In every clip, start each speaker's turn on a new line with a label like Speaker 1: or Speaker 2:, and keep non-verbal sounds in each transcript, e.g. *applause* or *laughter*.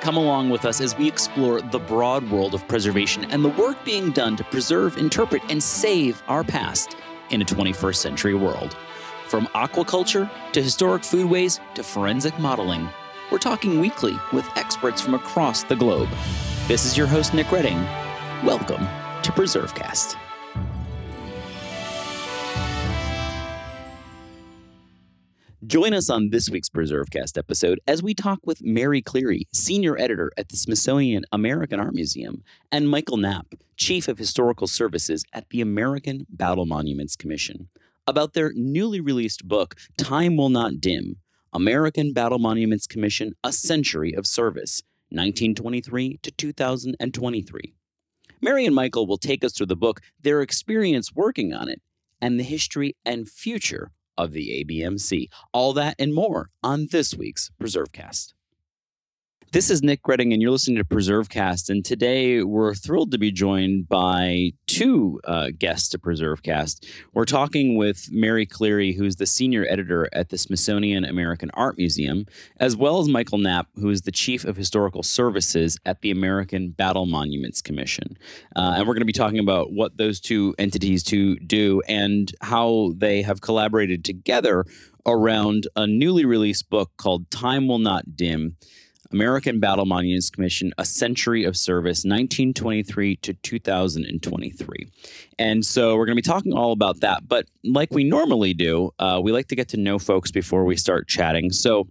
Speaker 1: Come along with us as we explore the broad world of preservation and the work being done to preserve, interpret, and save our past in a 21st century world. From aquaculture to historic foodways to forensic modeling, we're talking weekly with experts from across the globe. This is your host, Nick Redding. Welcome to PreserveCast. Join us on this week's PreserveCast episode as we talk with Mary Cleary, senior editor at the Smithsonian American Art Museum, and Michael Knapp, chief of historical services at the American Battle Monuments Commission, about their newly released book, Time Will Not Dim American Battle Monuments Commission A Century of Service, 1923 to 2023. Mary and Michael will take us through the book, their experience working on it, and the history and future of the ABMC. All that and more on this week's PreserveCast. This is Nick Redding, and you're listening to PreserveCast. And today we're thrilled to be joined by two uh, guests to PreserveCast. We're talking with Mary Cleary, who's the senior editor at the Smithsonian American Art Museum, as well as Michael Knapp, who is the chief of historical services at the American Battle Monuments Commission. Uh, and we're going to be talking about what those two entities do and how they have collaborated together around a newly released book called Time Will Not Dim American Battle Monuments Commission, A Century of Service, 1923 to 2023. And so we're going to be talking all about that. But like we normally do, uh, we like to get to know folks before we start chatting. So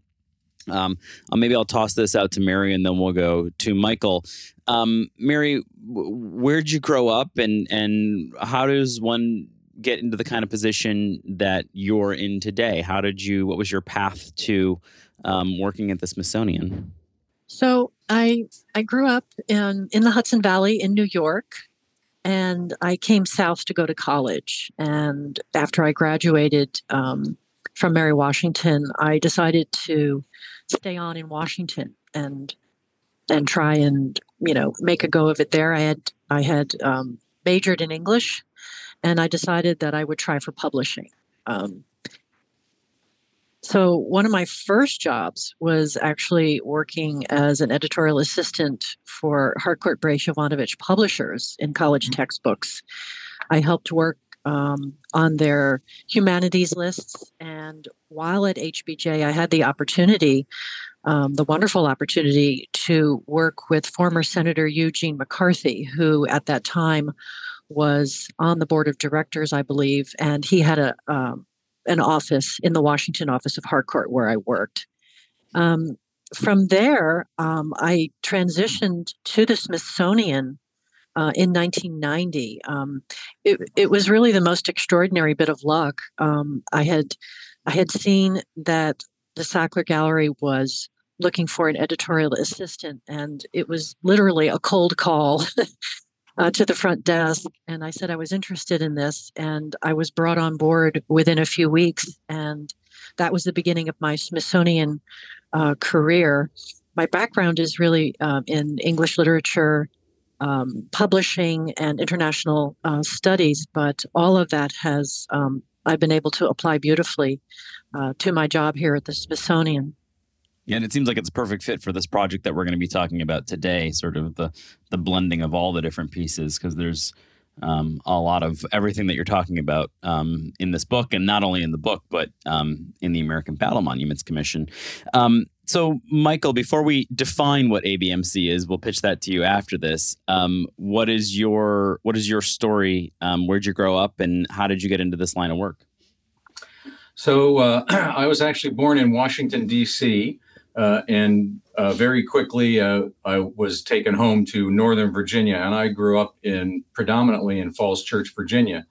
Speaker 1: um, uh, maybe I'll toss this out to Mary and then we'll go to Michael. Um, Mary, where'd you grow up and, and how does one get into the kind of position that you're in today? How did you, what was your path to um, working at the Smithsonian?
Speaker 2: So I I grew up in in the Hudson Valley in New York, and I came south to go to college. And after I graduated um, from Mary Washington, I decided to stay on in Washington and and try and you know make a go of it there. I had I had um, majored in English, and I decided that I would try for publishing. Um, so, one of my first jobs was actually working as an editorial assistant for Harcourt Brace Jovanovich Publishers in college mm-hmm. textbooks. I helped work um, on their humanities lists. And while at HBJ, I had the opportunity, um, the wonderful opportunity, to work with former Senator Eugene McCarthy, who at that time was on the board of directors, I believe, and he had a um, an office in the Washington office of Harcourt where I worked. Um, from there, um, I transitioned to the Smithsonian uh, in 1990. Um, it, it, was really the most extraordinary bit of luck. Um, I had I had seen that the Sackler Gallery was looking for an editorial assistant, and it was literally a cold call *laughs* uh, to the front desk and I said I was interested in this. And I was brought on board within a few weeks. And that was the beginning of my Smithsonian uh, career. My background is really um, in English literature, um, publishing, and international uh, studies, but all of that has um, I've been able to apply beautifully uh, to my job here at the Smithsonian.
Speaker 1: Yeah, and it seems like it's a perfect fit for this project that we're going to be talking about today. Sort of the the blending of all the different pieces, because there's um, a lot of everything that you're talking about um, in this book, and not only in the book, but um, in the American Battle Monuments Commission. Um, so, Michael, before we define what ABMC is, we'll pitch that to you after this. Um, what is your what is your story? Um, where'd you grow up, and how did you get into this line of work?
Speaker 3: So, uh, *clears throat* I was actually born in Washington D.C. Uh, and uh, very quickly, uh, I was taken home to Northern Virginia, and I grew up in predominantly in Falls Church, Virginia.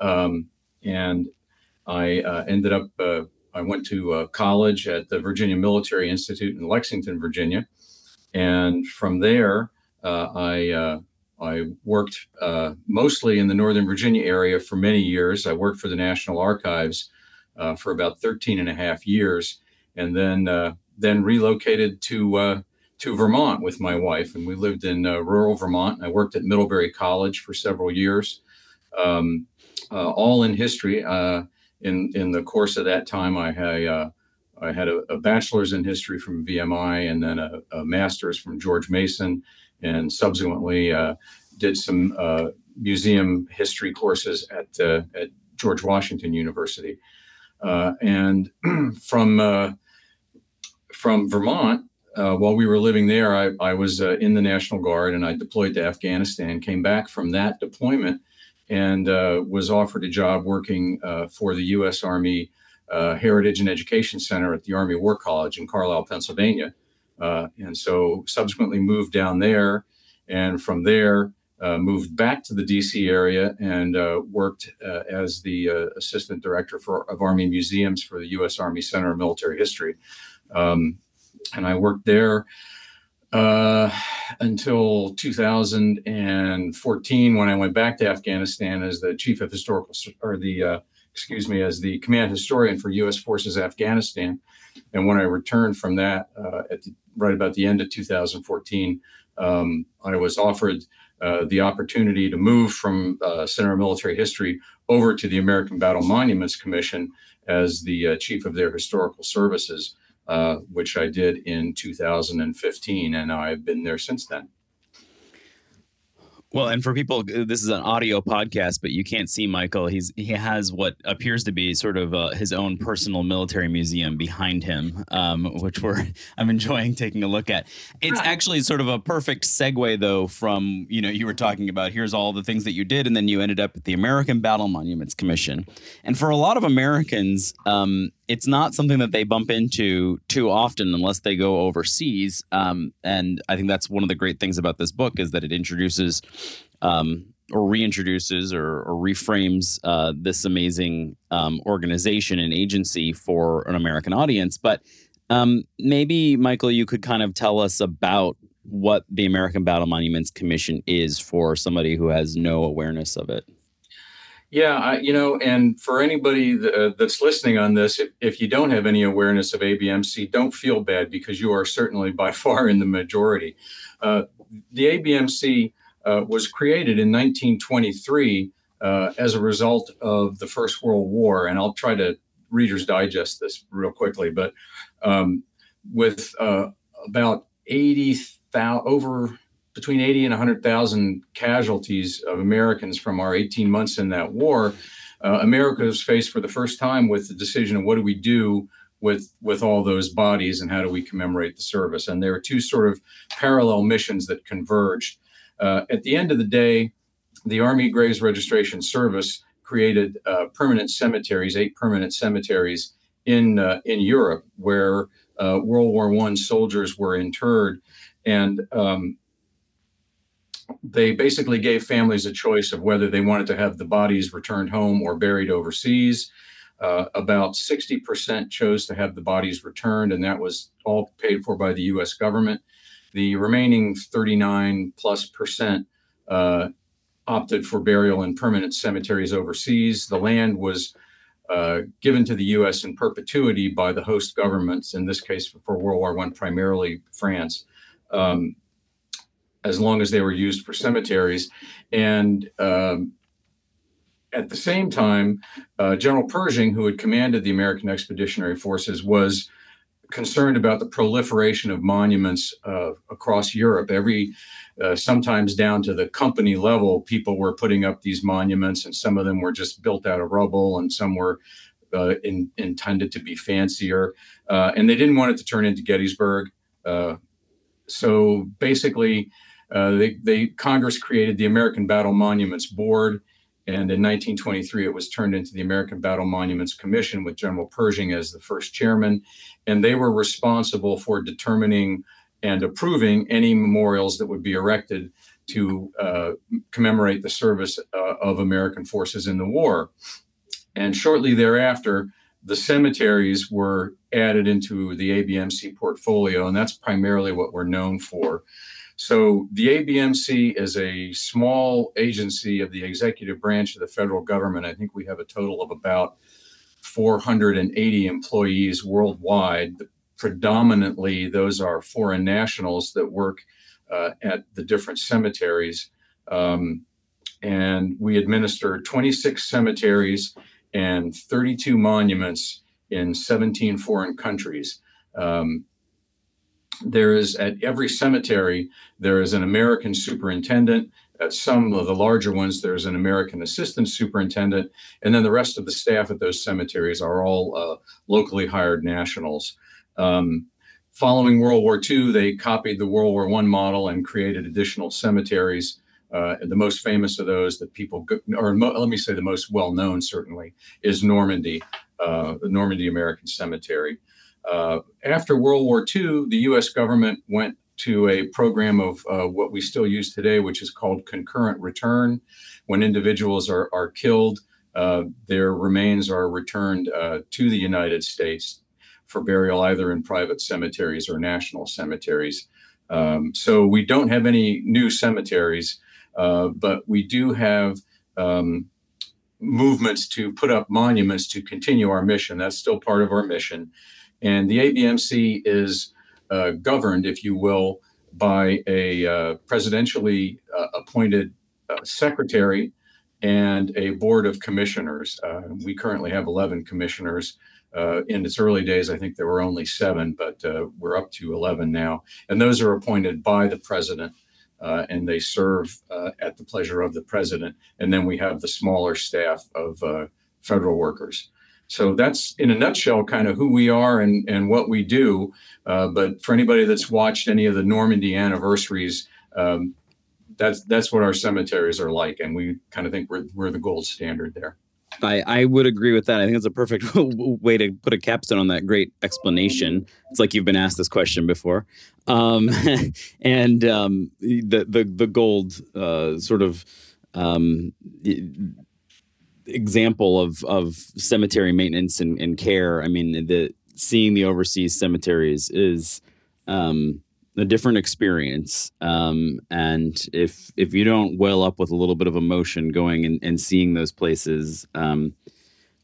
Speaker 3: Um, and I uh, ended up, uh, I went to uh, college at the Virginia Military Institute in Lexington, Virginia. And from there, I I worked mostly in the Northern Virginia area for many years. I worked for the National Archives for about 13 and a half years. And then then relocated to uh, to Vermont with my wife, and we lived in uh, rural Vermont. I worked at Middlebury College for several years, um, uh, all in history. Uh, in in the course of that time, I, I uh, I had a, a, bachelor's in history from VMI and then a, a master's from George Mason, and subsequently uh, did some museum history courses at, at George Washington University. And *clears throat* from from Vermont, uh, while we were living there, I, I was in the National Guard and I deployed to Afghanistan. Came back from that deployment and was offered a job working for the U.S. Army uh, Heritage and Education Center at the Army War College in Carlisle, Pennsylvania. Uh, and so subsequently moved down there. And from there, uh, moved back to the DC area and uh, worked uh, as the uh, assistant director for, of Army museums for the U.S. Army Center of Military History. Um, and I worked there until 2014 when I went back to Afghanistan as the chief of historical or the excuse me, as the command historian for U.S. Forces Afghanistan. And when I returned from that uh, at the, right about the end of 2014, um, I was offered uh, the opportunity to move from uh, Center of Military History over to the American Battle Monuments Commission as the uh, chief of their historical services, uh, which I did in 2015, and I've been there since then.
Speaker 1: Well, and for people, uh, this is an audio podcast, but you can't see Michael. He's he has what appears to be sort of uh, his own personal military museum behind him, um, which we're *laughs* I'm enjoying taking a look at. It's actually sort of a perfect segue, though, from you know you were talking about here's all the things that you did, and then you ended up at the American Battle Monuments Commission, and for a lot of Americans, um, it's not something that they bump into too often unless they go overseas. Um, and I think that's one of the great things about this book is that it introduces um, or reintroduces or, or reframes uh, this amazing um, organization and agency for an American audience. But um, maybe, Michael, you could kind of tell us about what the American Battle Monuments Commission is for somebody who has no awareness of it.
Speaker 3: Yeah, I, you know, and for anybody uh, that's listening on this, if, if you don't have any awareness of ABMC, don't feel bad because you are certainly by *laughs* far in the majority. Uh, the ABMC uh, was created in 1923 uh, as a result of the First World War, and I'll try to Reader's Digest this real quickly, but um, with uh, about 80,000 over between 80 and 100,000 casualties of Americans from our 18 months in that war, uh, America was faced for the first time with the decision of what do we do with with all those bodies and how do we commemorate the service? And there are two sort of parallel missions that converged. Uh, at the end of the day, the Army Graves Registration Service created uh, permanent cemeteries, eight permanent cemeteries in uh, in Europe, where uh, World War One soldiers were interred, and um, they basically gave families a choice of whether they wanted to have the bodies returned home or buried overseas. Uh, about 60% chose to have the bodies returned, and that was all paid for by the US government. The remaining 39 plus percent uh, opted for burial in permanent cemeteries overseas. The land was uh, given to the U.S. in perpetuity by the host governments, in this case for World War I, primarily France. Um, as long as they were used for cemeteries. And um, at the same time, uh, General Pershing, who had commanded the American Expeditionary Forces, was concerned about the proliferation of monuments uh, across Europe. Every, uh, sometimes down to the company level, people were putting up these monuments, and some of them were just built out of rubble, and some were uh, in, intended to be fancier. Uh, and they didn't want it to turn into Gettysburg. Uh, so basically, uh, they, they, Congress created the American Battle Monuments Board, and in 1923 it was turned into the American Battle Monuments Commission with General Pershing as the first chairman, and they were responsible for determining and approving any memorials that would be erected to uh, commemorate the service uh, of American forces in the war. And shortly thereafter, the cemeteries were added into the ABMC portfolio, and that's primarily what we're known for. So the ABMC is a small agency of the executive branch of the federal government. I think we have a total of about 480 employees worldwide. Predominantly, those are foreign nationals that work uh, at the different cemeteries. Um, and we administer 26 cemeteries and 32 monuments in 17 foreign countries. Um, there is at every cemetery, there is an American superintendent. At some of the larger ones, there's an American assistant superintendent. And then the rest of the staff at those cemeteries are all uh, locally hired nationals. Um, following World War II, they copied the World War I model and created additional cemeteries. Uh, the most famous of those that people, go, or mo- let me say the most well known certainly, is Normandy, uh, the Normandy American Cemetery. Uh, after World War II, the US government went to a program of uh, what we still use today, which is called concurrent return. When individuals are, are killed, uh, their remains are returned uh, to the United States for burial either in private cemeteries or national cemeteries. Um, so we don't have any new cemeteries, uh, but we do have um, movements to put up monuments to continue our mission. That's still part of our mission. And the ABMC is uh, governed, if you will, by a uh, presidentially uh, appointed uh, secretary and a board of commissioners. Uh, we currently have 11 commissioners. Uh, in its early days, I think there were only seven, but we're up to 11 now. And those are appointed by the president. and they serve at the pleasure of the president. And then we have the smaller staff of federal workers. So that's in a nutshell kind of who we are and, and what we do. Uh, but for anybody that's watched any of the Normandy anniversaries, um, that's that's what our cemeteries are like, and we kind of think we're we're the gold standard there.
Speaker 1: I, I would agree with that. I think it's a perfect *laughs* way to put a capstone on that great explanation. It's like you've been asked this question before, um, *laughs* and um, the the the gold uh, sort of um, example of of cemetery maintenance and, and care. I mean, the seeing the overseas cemeteries is um, a different experience. Um, and if if you don't well up with a little bit of emotion going and, and seeing those places, um,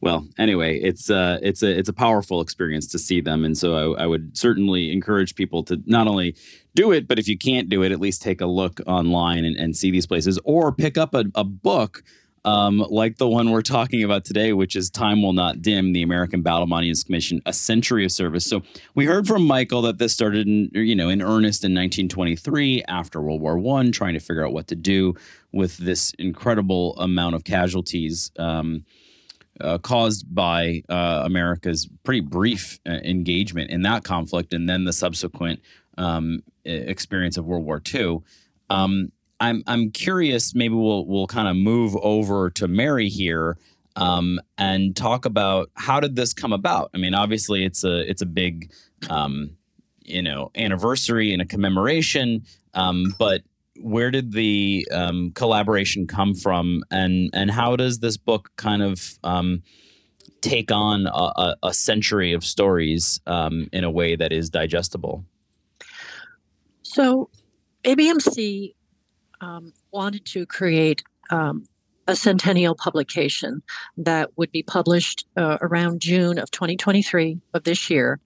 Speaker 1: well, anyway, it's uh, it's a it's a powerful experience to see them, and so I, I, would certainly encourage people to not only do it, but if you can't do it, at least take a look online and, and see these places, or pick up a, a book um, like the one we're talking about today, which is Time Will Not Dim, the American Battle Monuments Commission, a century of service. So we heard from Michael that this started in, you know, in earnest in 1923 after World War One, trying to figure out what to do with this incredible amount of casualties um, uh, caused by uh, America's pretty brief uh, engagement in that conflict and then the subsequent um, experience of World War II. Um, I'm I'm curious. Maybe we'll we'll kind of move over to Mary here um, and talk about how did this come about. I mean, obviously it's a it's a big um, you know anniversary and a commemoration, um, but where did the um, collaboration come from, and and how does this book kind of um, take on a, a, century of stories um, in a way that is digestible?
Speaker 2: So, ABMC um, wanted to create um, a centennial publication that would be published uh, around June of 2023 of this year,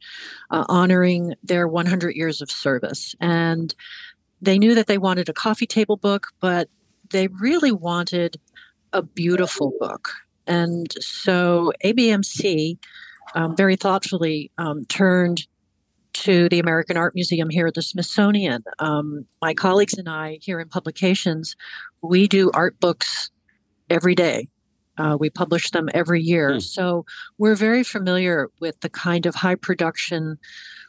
Speaker 2: uh, honoring their 100 years of service. And they knew that they wanted a coffee table book, but they really wanted a beautiful book. And so ABMC um, very thoughtfully um, turned to the American Art Museum here at the Smithsonian. Um, my colleagues and I here in publications, we do art books every day. Uh, we publish them every year. Hmm. So we're very familiar with the kind of high production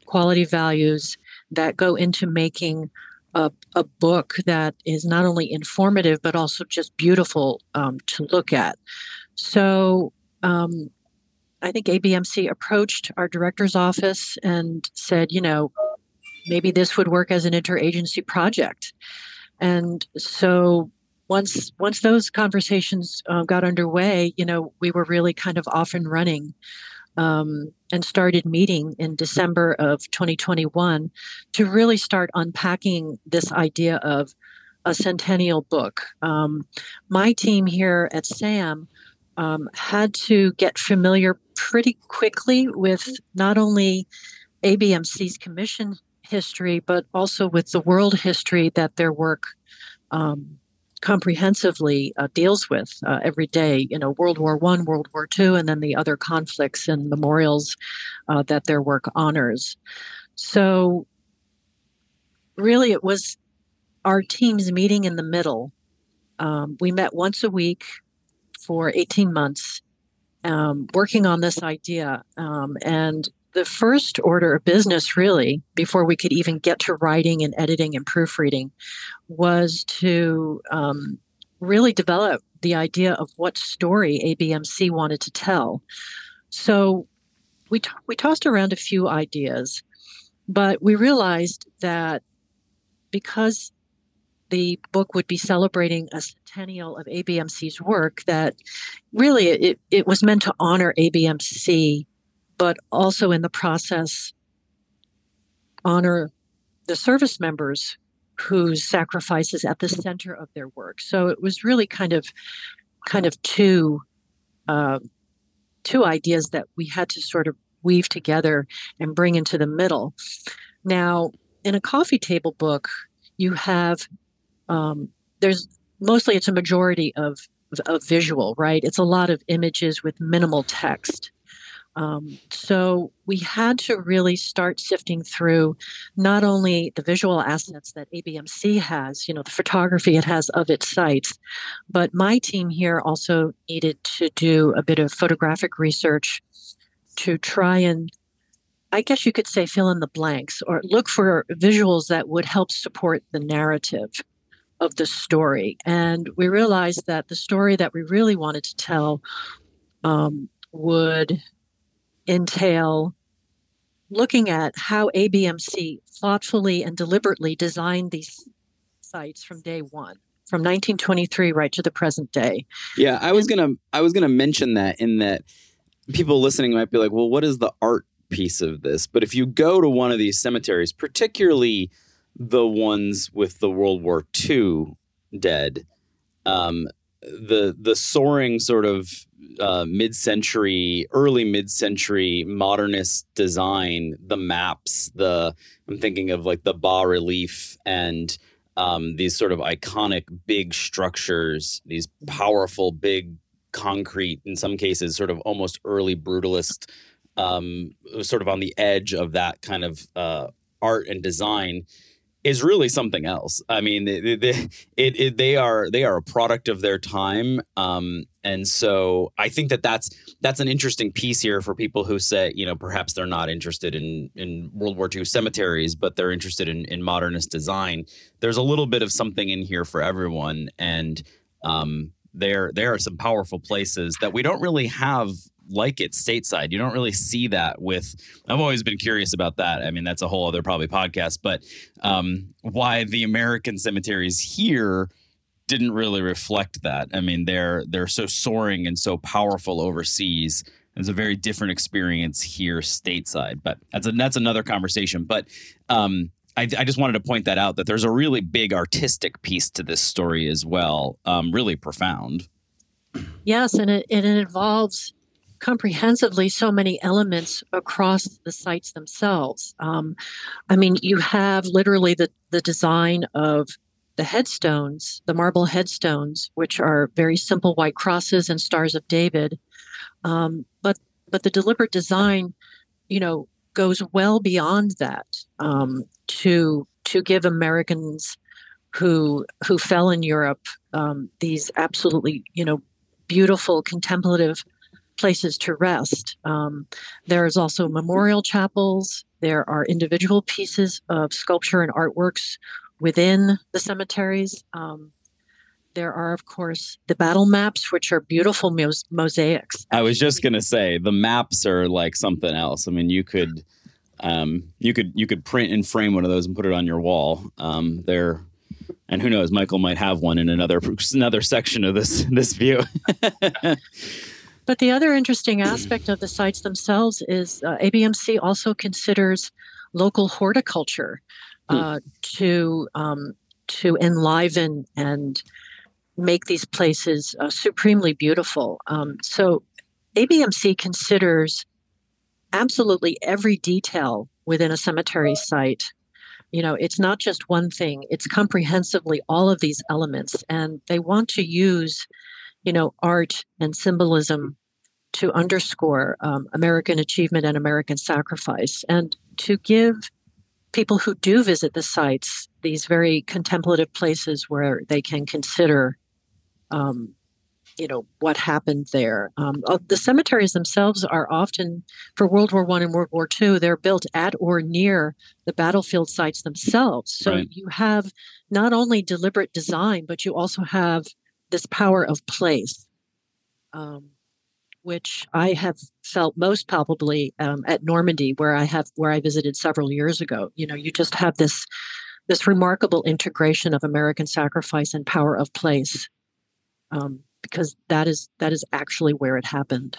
Speaker 2: quality values that go into making a, a book that is not only informative, but also just beautiful um, to look at. So um, I think ABMC approached our director's office and said, you know, maybe this would work as an interagency project. And so once once those conversations uh, got underway, you know, we were really kind of off and running. Um, and started meeting in December of 2021 to really start unpacking this idea of a centennial book. Um, my team here at SAAM um, had to get familiar pretty quickly with not only ABMC's commission history, but also with the world history that their work um, comprehensively uh, deals with uh, every day. You know, World War One, World War Two, and then the other conflicts and memorials uh, that their work honors. So, really, it was our teams meeting in the middle. Um, we met once a week for 18 months, um, working on this idea. Um, and the first order of business, really, before we could even get to writing and editing and proofreading, was to um, really develop the idea of what story ABMC wanted to tell. So we, t- we tossed around a few ideas, but we realized that because the book would be celebrating a centennial of ABMC's work, that really it, it was meant to honor ABMC but also in the process honor the service members whose sacrifices at the center of their work. So it was really kind of kind of two uh, two ideas that we had to sort of weave together and bring into the middle. Now, in a coffee table book, you have um, there's mostly it's a majority of of visual, right? It's a lot of images with minimal text. Um, so we had to really start sifting through not only the visual assets that ABMC has, you know, the photography it has of its sites, but my team here also needed to do a bit of photographic research to try and I guess you could say fill in the blanks or look for visuals that would help support the narrative of the story. And we realized that the story that we really wanted to tell um, would entail looking at how ABMC thoughtfully and deliberately designed these sites from day one from 1923 right to the present day.
Speaker 1: Yeah, I was going to I was going to mention that in that people listening might be like, "Well, what is the art piece of this?" But if you go to one of these cemeteries, particularly the ones with the World War II dead, um, the the soaring sort of uh, mid-century, early mid-century modernist design, the maps, the I'm thinking of like the bas relief and um, these sort of iconic big structures, these powerful big concrete, in some cases, sort of almost early brutalist, um, sort of on the edge of that kind of uh, art and design is really something else. I mean, they, they, it, it, they are they are a product of their time, um, and so I think that that's that's an interesting piece here for people who say, you know, perhaps they're not interested in in World War II cemeteries, but they're interested in in modernist design. There's a little bit of something in here for everyone, and um, there there are some powerful places that we don't really have like it stateside. You don't really see that with. I've always been curious about that. I mean, that's a whole other probably podcast, but um, why the American cemeteries here didn't really reflect that. I mean, they're they're so soaring and so powerful overseas. It's a very different experience here stateside, but that's a, that's another conversation. But um, I, I, just wanted to point that out that there's a really big artistic piece to this story as well, um, really profound.
Speaker 2: Yes, and it, and it involves comprehensively so many elements across the sites themselves. Um, I mean, you have literally the, the design of the headstones, the marble headstones, which are very simple white crosses and stars of David. Um, but but the deliberate design, you know, goes well beyond that um, to to give Americans who who fell in Europe um, these absolutely you know beautiful contemplative places to rest. Um, there's also memorial chapels. There are individual pieces of sculpture and artworks within the cemeteries. Um, there are, of course, the battle maps, which are beautiful mos- mosaics.
Speaker 1: I was just gonna say the maps are like something else. I mean, you could, um, you could, you could print and frame one of those and put it on your wall. Um, and who knows, Michael might have one in another *laughs* another section of this this view. *laughs*
Speaker 2: But the other interesting aspect of the sites themselves is uh, ABMC also considers local horticulture hmm. uh, to um, to enliven and make these places uh, supremely beautiful. Um, so ABMC considers absolutely every detail within a cemetery site You know, it's not just one thing, it's comprehensively all of these elements. And they want to use, you know, art and symbolism to underscore um, American achievement and American sacrifice and to give people who do visit the sites these very contemplative places where they can consider um, you know what happened there. Um, uh, the cemeteries themselves are often for World War One and World War Two. They're built at or near the battlefield sites themselves. So right. you have not only deliberate design, but you also have this power of place, um, which I have felt most palpably um, at Normandy, where I have where I visited several years ago. You know, you just have this this remarkable integration of American sacrifice and power of place. Um, because that is that is actually where it happened.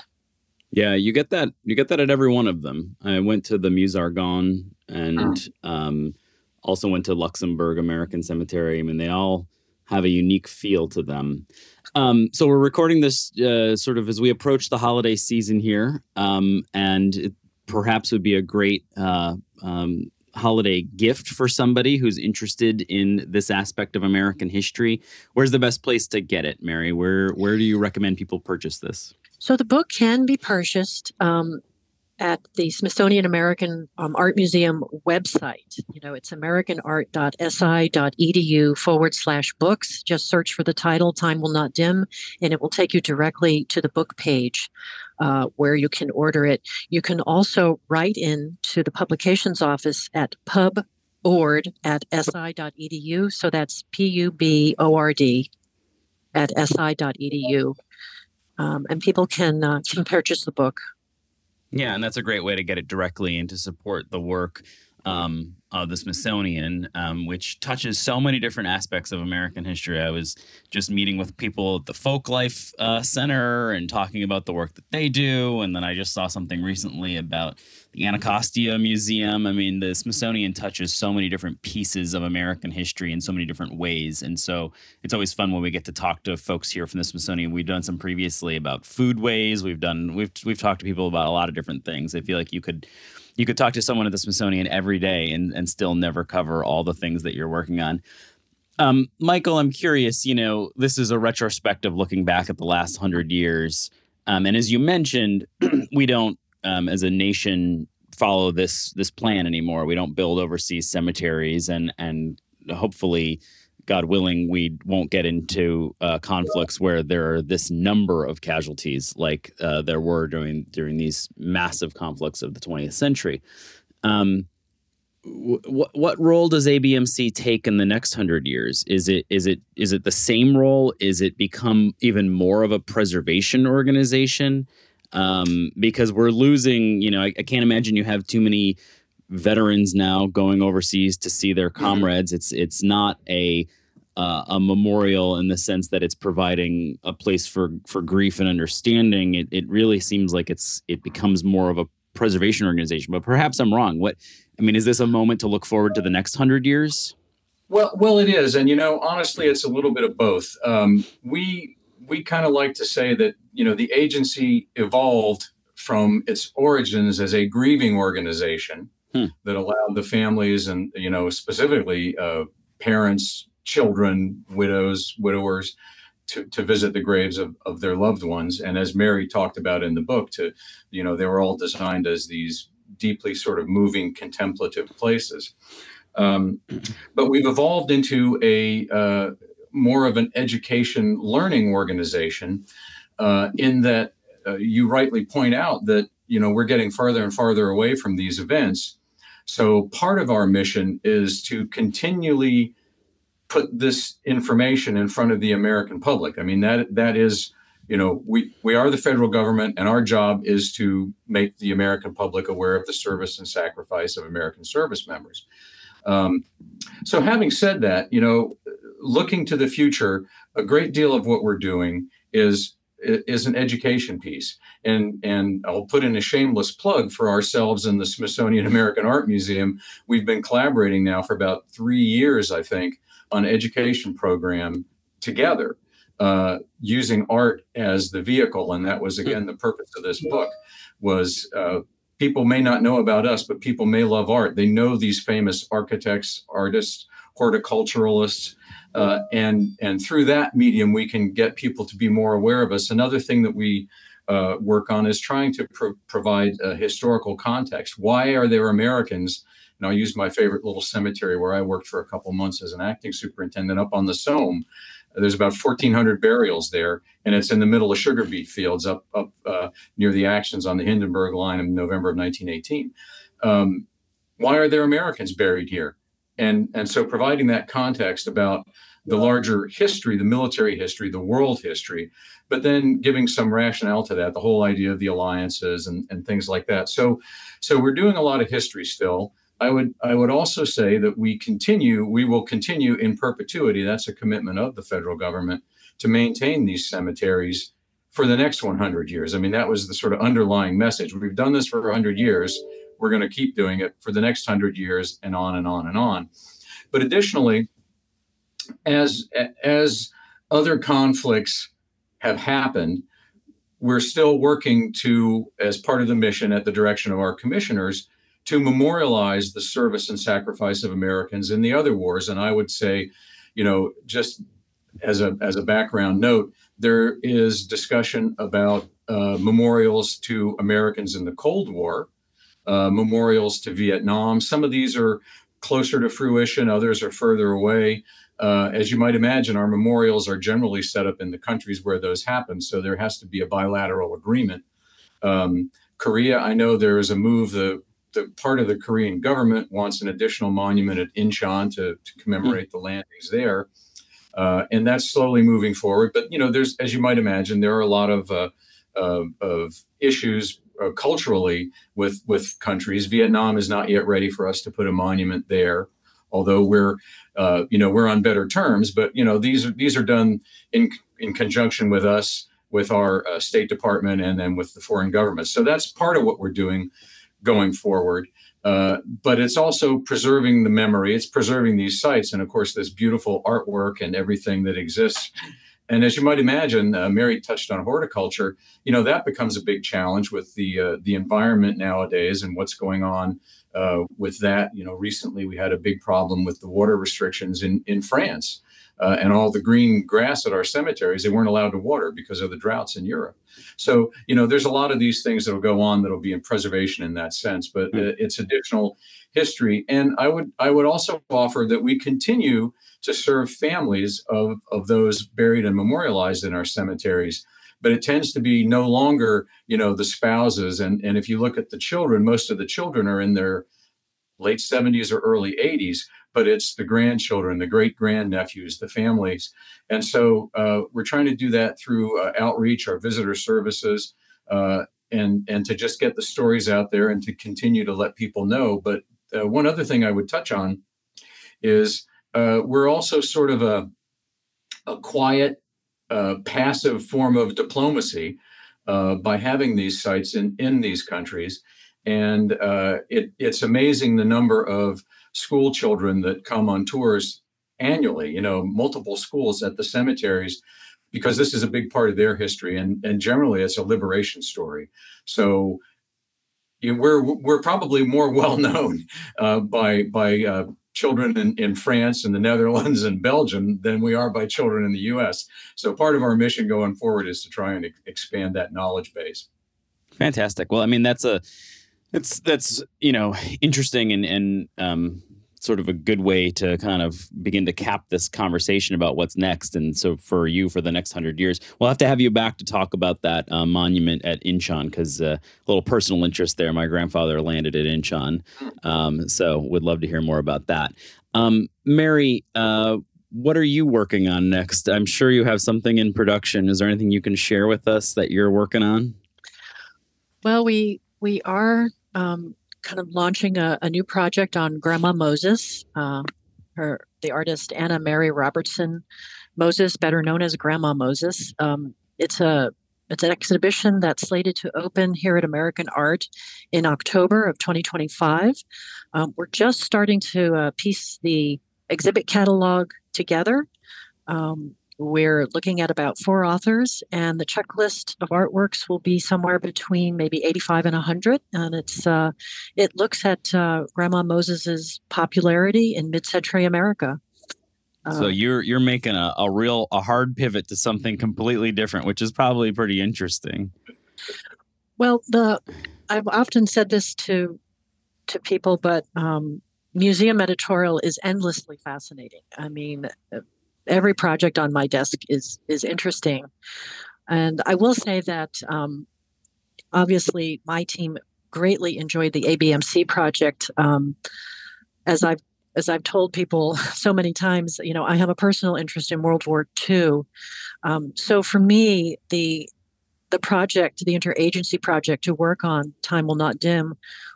Speaker 1: Yeah, you get that. You get that at every one of them. I went to the Meuse Argonne and oh. um, also went to Luxembourg American Cemetery. I mean, they all have a unique feel to them. Um, so we're recording this uh, sort of as we approach the holiday season here, um, and it perhaps would be a great uh, um, holiday gift for somebody who's interested in this aspect of American history, where's the best place to get it, Mary? Where where do you recommend people purchase this?
Speaker 2: So the book can be purchased um, at the Smithsonian American um, Art Museum website. You know, it's americanart.si.edu forward slash books. Just search for the title, Time Will Not Dim, and it will take you directly to the book page uh, where you can order it. You can also write in to the publications office at pubord at si.edu. So that's P U B O R D at si.edu. Um, and people can uh, can purchase the book.
Speaker 1: Yeah, and that's a great way to get it directly and to support the work um, of the Smithsonian, um, which touches so many different aspects of American history. I was just meeting with people at the Folklife uh, Center and talking about the work that they do. And then I just saw something recently about the Anacostia Museum. I mean, the Smithsonian touches so many different pieces of American history in so many different ways. And so it's always fun when we get to talk to folks here from the Smithsonian. We've done some previously about foodways. We've done we've we've talked to people about a lot of different things. I feel like you could you could talk to someone at the Smithsonian every day and, and still never cover all the things that you're working on. Um, Michael, I'm curious, you know, this is a retrospective looking back at the last hundred years. Um, and as you mentioned, *clears throat* we don't, um, as a nation, follow this this plan anymore. We don't build overseas cemeteries, and and hopefully, God willing, we won't get into uh, conflicts where there are this number of casualties like uh, there were during during these massive conflicts of the 20th century. Um, what what role does ABMC take in the next hundred years? Is it is it is it the same role? Is it become even more of a preservation organization? Um, because we're losing. You know, I, I can't imagine you have too many veterans now going overseas to see their mm-hmm. comrades. It's it's not a uh, a memorial in the sense that it's providing a place for for grief and understanding. It it really seems like it's it becomes more of a preservation organization. But perhaps I'm wrong. What I mean is this a moment to look forward to the next hundred years?
Speaker 3: Well, well, it is, and you know, honestly, it's a little bit of both. Um, we we kind of like to say that you know the agency evolved from its origins as a grieving organization hmm. that allowed the families and you know specifically uh, parents, children, widows, widowers to, to visit the graves of, of their loved ones. And as Mary talked about in the book, to you know they were all designed as these deeply sort of moving contemplative places. Um, but we've evolved into a uh, more of an education learning organization uh, in that uh, you rightly point out that you know we're getting farther and farther away from these events so part of our mission is to continually put this information in front of the american public i mean that that is you know we we are the federal government and our job is to make the american public aware of the service and sacrifice of american service members um, so having said that you know looking to the future, a great deal of what we're doing is is an education piece. And and I'll put in a shameless plug for ourselves in the Smithsonian American Art Museum. We've been collaborating now for about three years, I think, on education program together, uh, using art as the vehicle. And that was again the purpose of this book was uh, people may not know about us, but people may love art. They know these famous architects, artists, horticulturalists, uh, and and through that medium, we can get people to be more aware of us. Another thing that we uh, work on is trying to pro- provide a historical context. Why are there Americans? And I'll use my favorite little cemetery where I worked for a couple months as an acting superintendent up on the Somme. There's about 1,400 burials there, and it's in the middle of sugar beet fields up up uh, near the actions on the Hindenburg Line in November of 1918. Um, why are there Americans buried here? And and so providing that context about the larger history, the military history, the world history, but then giving some rationale to that, the whole idea of the alliances and, and things like that. So so we're doing a lot of history still. I would I would also say that we continue we will continue in perpetuity. That's a commitment of the federal government to maintain these cemeteries for the next 100 years. I mean, that was the sort of underlying message. We've done this for 100 years. We're going to keep doing it for the next 100 years and on and on and on. But additionally, as as other conflicts have happened, we're still working to, as part of the mission at the direction of our commissioners, to memorialize the service and sacrifice of Americans in the other wars. And I would say, you know, just as a as a background note, there is discussion about uh, memorials to Americans in the Cold War, uh, memorials to Vietnam. Some of these are closer to fruition, others are further away. Uh, as you might imagine, our memorials are generally set up in the countries where those happen, so there has to be a bilateral agreement. Um, Korea, I know there is a move. The the part of the Korean government wants an additional monument at Incheon to, to commemorate the landings there. Uh, and that's slowly moving forward. But you know, there's as you might imagine, there are a lot of uh, uh, of issues uh, culturally with with countries. Vietnam is not yet ready for us to put a monument there, although we're uh, you know we're on better terms. But you know these are these are done in in conjunction with us, with our uh, State Department, and then with the foreign governments. So that's part of what we're doing going forward. Uh, but it's also preserving the memory. It's preserving these sites, and of course, this beautiful artwork and everything that exists. And as you might imagine, uh, Mary touched on horticulture. You know that becomes a big challenge with the uh, the environment nowadays and what's going on uh, with that. You know, recently we had a big problem with the water restrictions in in France uh, and all the green grass at our cemeteries, they weren't allowed to water because of the droughts in Europe. So, you know, there's a lot of these things that'll go on that'll be in preservation in that sense, but mm-hmm. it's additional history. And I would I would also offer that we continue to serve families of, of those buried and memorialized in our cemeteries. But it tends to be no longer, you know, the spouses. And, and if you look at the children, most of the children are in their late 70s or early 80s but it's the grandchildren, the great grandnephews, the families. And so uh, we're trying to do that through uh, outreach, our visitor services, uh, and, and to just get the stories out there and to continue to let people know. But uh, one other thing I would touch on is uh, we're also sort of a, a quiet, uh, passive form of diplomacy by having these sites in, in these countries. And it, it's amazing the number of school children that come on tours annually, you know, multiple schools at the cemeteries because this is a big part of their history and and generally it's a liberation story. So you know, we're we're probably more *laughs* well known uh, by by uh, children in, in France and the *laughs* Netherlands and Belgium than we are by children in the U.S. So part of our mission going forward is to try and expand that knowledge base.
Speaker 1: Fantastic. Well, I mean that's a that's that's you know interesting and and um, sort of a good way to kind of begin to cap this conversation about what's next. And so for you for the next hundred years, we'll have to have you back to talk about that uh, monument at Incheon because uh, a little personal interest there. My grandfather landed at Incheon, um, so would love to hear more about that. Um, Mary, uh, what are you working on next? I'm sure you have something in production. Is there anything you can share with us that you're working on?
Speaker 2: Well, we we are um, kind of launching a, a, new project on Grandma Moses. Uh, her the artist Anna Mary Robertson Moses, better known as Grandma Moses. Um, it's a it's an exhibition that's slated to open here at American Art in October of 2025. Um, we're just starting to uh, piece the exhibit catalog together. Um, we're looking at about four authors, and the checklist of artworks will be somewhere between maybe 85 and 100. And it's uh, it looks at uh, Grandma Moses's popularity in mid-century America.
Speaker 1: So
Speaker 2: Uh,
Speaker 1: you're you're making a, a real a hard pivot to something completely different, which is probably pretty interesting.
Speaker 2: Well, the I've often said this to to people, but um, museum editorial is endlessly fascinating. I mean, uh, every project on my desk is is interesting, and I will say that um, obviously my team greatly enjoyed the ABMC project. Um, as I've as I've told people *laughs* so many times, you know, I have a personal interest in World War II. Um, so for me, the the project, the interagency project to work on Time Will Not Dim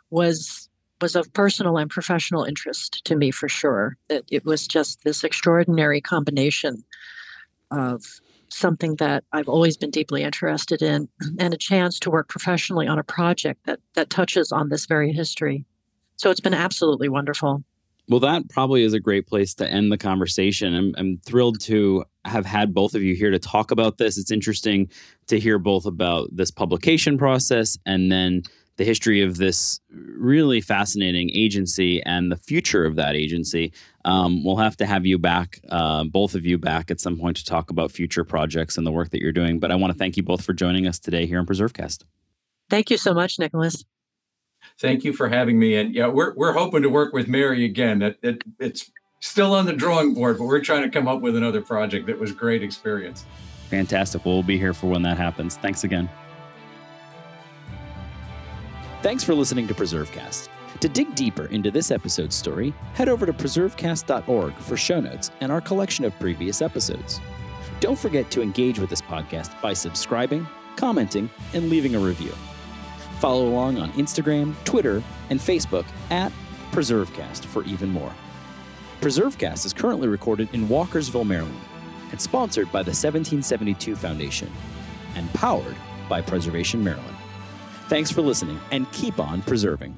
Speaker 2: was was of personal and professional interest to me for sure. It, it was just this extraordinary combination of something that I've always been deeply interested in and a chance to work professionally on a project that that touches on this very history. So it's been absolutely wonderful.
Speaker 1: Well, that probably is a great place to end the conversation. I'm, I'm thrilled to have had both of you here to talk about this. It's interesting to hear both about this publication process and then the history of this really fascinating agency and the future of that agency. Um, we'll have to have you back, uh, both of you back at some point to talk about future projects and the work that you're doing. But I want to thank you both for joining us today here on PreserveCast.
Speaker 2: Thank you so much, Nicholas.
Speaker 3: Thank you for having me. And yeah, we're we're hoping to work with Mary again. It, it, it's still on the drawing board, but we're trying to come up with another project that was great experience.
Speaker 1: Fantastic. Well, We'll be here for when that happens. Thanks again. Thanks for listening to PreserveCast. To dig deeper into this episode's story, head over to preservecast.org for show notes and our collection of previous episodes. Don't forget to engage with this podcast by subscribing, commenting, and leaving a review. Follow along on Instagram, Twitter, and Facebook at PreserveCast for even more. PreserveCast is currently recorded in Walkersville, Maryland, and sponsored by the 1772 Foundation, and powered by Preservation Maryland. Thanks for listening, and keep on preserving.